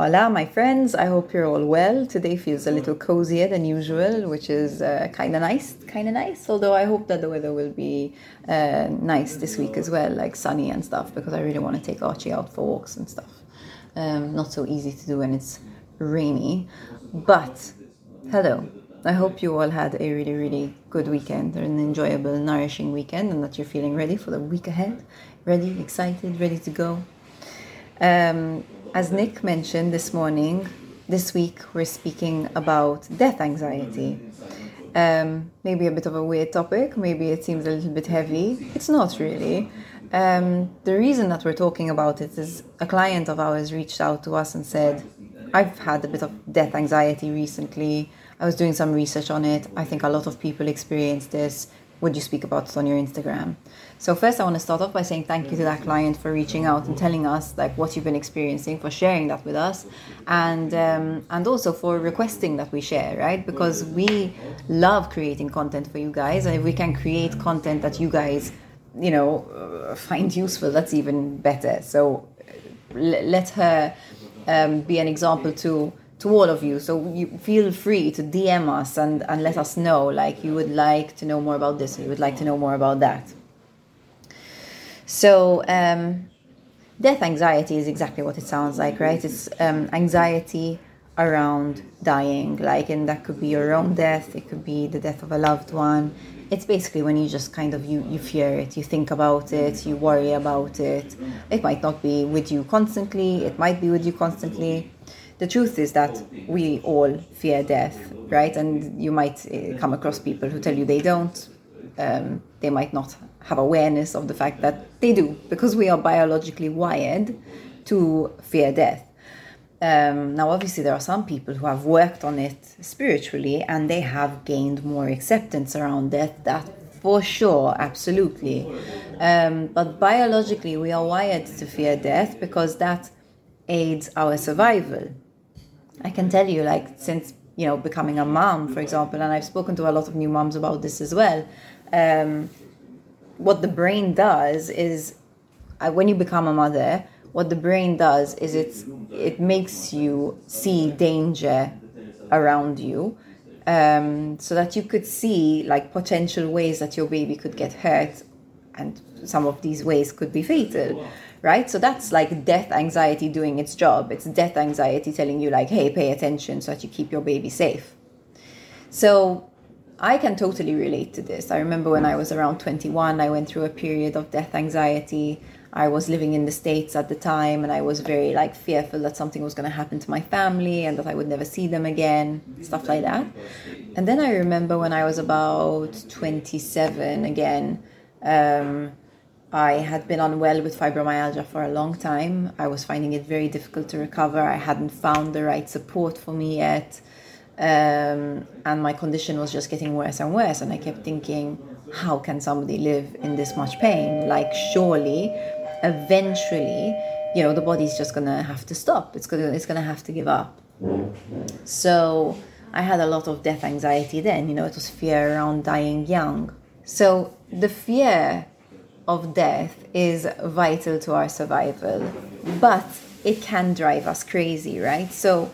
Hola, my friends. I hope you're all well. Today feels a little cozier than usual, which is uh, kind of nice. Kind of nice. Although I hope that the weather will be uh, nice this week as well, like sunny and stuff, because I really want to take Archie out for walks and stuff. Um, not so easy to do when it's rainy. But hello. I hope you all had a really, really good weekend, an enjoyable, nourishing weekend, and that you're feeling ready for the week ahead. Ready, excited, ready to go. Um, as Nick mentioned this morning, this week we're speaking about death anxiety. Um, maybe a bit of a weird topic, maybe it seems a little bit heavy. It's not really. Um, the reason that we're talking about it is a client of ours reached out to us and said, I've had a bit of death anxiety recently. I was doing some research on it. I think a lot of people experience this. Would you speak about on your Instagram? So first, I want to start off by saying thank you to that client for reaching out and telling us like what you've been experiencing, for sharing that with us, and um, and also for requesting that we share, right? Because we love creating content for you guys, and if we can create content that you guys, you know, uh, find useful, that's even better. So let her um, be an example to to all of you. So you feel free to DM us and, and let us know like you would like to know more about this, or you would like to know more about that. So, um, death anxiety is exactly what it sounds like, right? It's um, anxiety around dying, like, and that could be your own death, it could be the death of a loved one. It's basically when you just kind of you you fear it, you think about it, you worry about it. It might not be with you constantly, it might be with you constantly. The truth is that we all fear death, right? And you might uh, come across people who tell you they don't. Um, they might not have awareness of the fact that they do, because we are biologically wired to fear death. Um, now, obviously, there are some people who have worked on it spiritually and they have gained more acceptance around death. That for sure, absolutely. Um, but biologically, we are wired to fear death because that aids our survival. I can tell you, like, since you know becoming a mom, for example, and I've spoken to a lot of new moms about this as well. Um, what the brain does is uh, when you become a mother what the brain does is it's it makes you see danger around you um, so that you could see like potential ways that your baby could get hurt and some of these ways could be fatal right so that's like death anxiety doing its job it's death anxiety telling you like hey pay attention so that you keep your baby safe so I can totally relate to this. I remember when I was around 21, I went through a period of death anxiety. I was living in the States at the time and I was very like fearful that something was going to happen to my family and that I would never see them again, stuff like that. And then I remember when I was about 27 again, um, I had been unwell with fibromyalgia for a long time. I was finding it very difficult to recover. I hadn't found the right support for me yet. Um, and my condition was just getting worse and worse. And I kept thinking, how can somebody live in this much pain? Like, surely, eventually, you know, the body's just gonna have to stop. It's gonna, it's gonna have to give up. So I had a lot of death anxiety then. You know, it was fear around dying young. So the fear of death is vital to our survival, but it can drive us crazy, right? So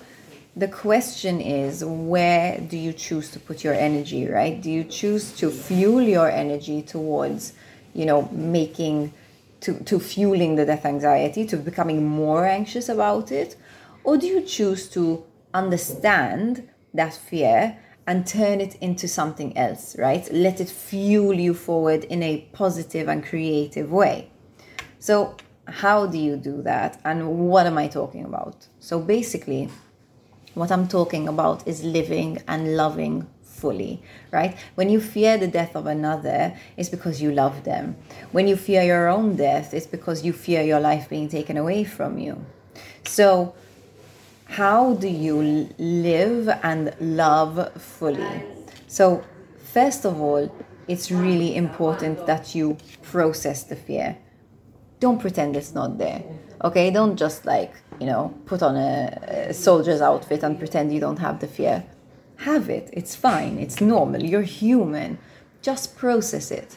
the question is where do you choose to put your energy right? Do you choose to fuel your energy towards you know making to, to fueling the death anxiety to becoming more anxious about it? Or do you choose to understand that fear and turn it into something else right let it fuel you forward in a positive and creative way so how do you do that and what am i talking about so basically what I'm talking about is living and loving fully, right? When you fear the death of another, it's because you love them. When you fear your own death, it's because you fear your life being taken away from you. So, how do you live and love fully? So, first of all, it's really important that you process the fear. Don't pretend it's not there. Okay, don't just like, you know, put on a, a soldier's outfit and pretend you don't have the fear. Have it. It's fine. It's normal. You're human. Just process it.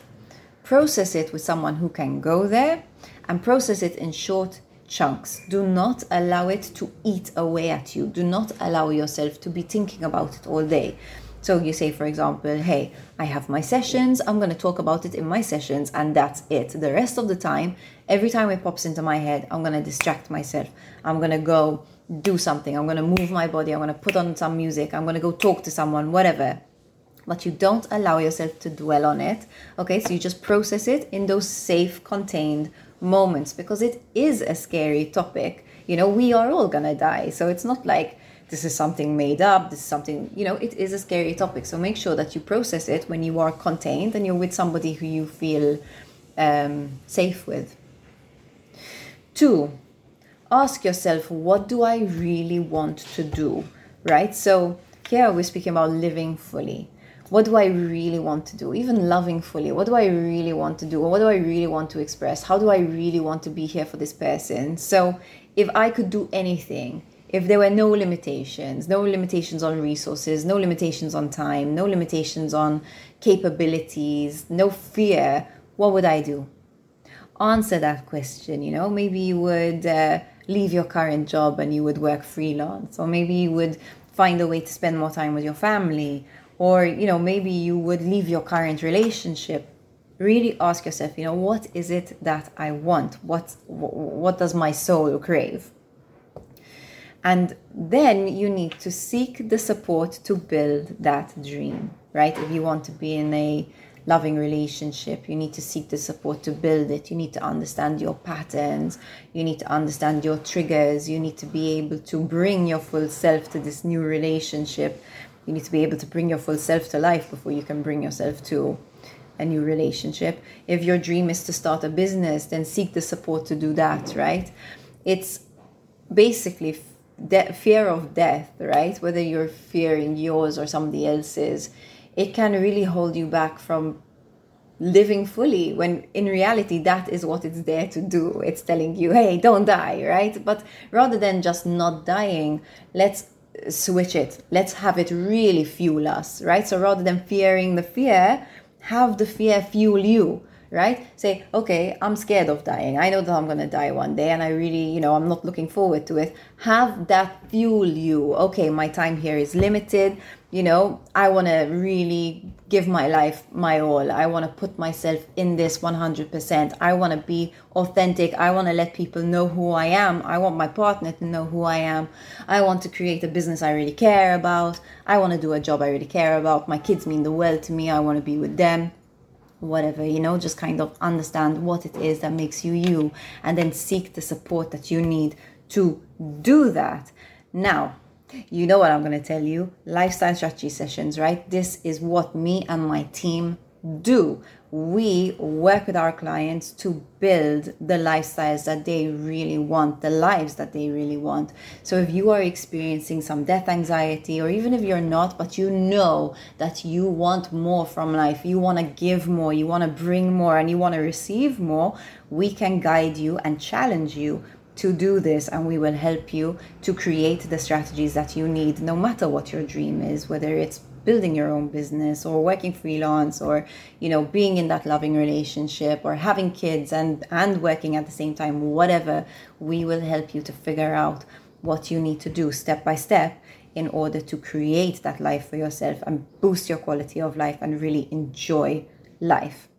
Process it with someone who can go there and process it in short, chunks. Do not allow it to eat away at you. Do not allow yourself to be thinking about it all day. So you say, for example, hey, I have my sessions, I'm going to talk about it in my sessions, and that's it. The rest of the time, every time it pops into my head, I'm going to distract myself. I'm going to go do something. I'm going to move my body. I'm going to put on some music. I'm going to go talk to someone, whatever. But you don't allow yourself to dwell on it. Okay, so you just process it in those safe, contained moments because it is a scary topic. You know, we are all to die. So it's not like, this is something made up this is something you know it is a scary topic so make sure that you process it when you are contained and you're with somebody who you feel um, safe with two ask yourself what do i really want to do right so here we're speaking about living fully what do I really want to do? Even loving fully, what do I really want to do? What do I really want to express? How do I really want to be here for this person? So, if I could do anything, if there were no limitations, no limitations on resources, no limitations on time, no limitations on capabilities, no fear, what would I do? Answer that question. You know, maybe you would uh, leave your current job and you would work freelance, or maybe you would find a way to spend more time with your family, or you know, maybe you would leave your current relationship. Really ask yourself, you know, what is it that I want? What what does my soul crave? And then you need to seek the support to build that dream, right? If you want to be in a loving relationship, you need to seek the support to build it. You need to understand your patterns. You need to understand your triggers. You need to be able to bring your full self to this new relationship. You need to be able to bring your full self to life before you can bring yourself to a new relationship. If your dream is to start a business, then seek the support to do that, right? It's basically de- fear of death, right? Whether you're fearing yours or somebody else's, it can really hold you back from living fully when in reality that is what it's there to do it's telling you hey don't die right but rather than just not dying let's switch it let's have it really fuel us right so rather than fearing the fear have the fear fuel you right? Say, okay, I'm scared of dying. I know that I'm going to die one day and I really, you know, I'm not looking forward to it. Have that fuel you. Okay, my time here is limited. You know, I want to really give my life my all. I want to put myself in this 100%. I want to be authentic. I want to let people know who I am. I want my partner to know who I am. I want to create a business I really care about. I want to do a job I really care about. My kids mean the world to me. I want to be with them whatever you know just kind of understand what it is that makes you you and then seek the support that you need to do that now you know what i'm going to tell you? Lifestyle strategy sessions right? This is what me and my team do. We work with our clients to build the lifestyles that they really want, the lives that they really want. So, if you are experiencing some death anxiety, or even if you're not, but you know that you want more from life, you want to give more, you want to bring more, and you want to receive more, we can guide you and challenge you to do this and we will help you to create the strategies that you need no matter what your dream is whether it's building your own business or working freelance or you know being in that loving relationship or having kids and and working at the same time whatever we will help you to figure out what you need to do step by step in order to create that life for yourself and boost your quality of life and really enjoy life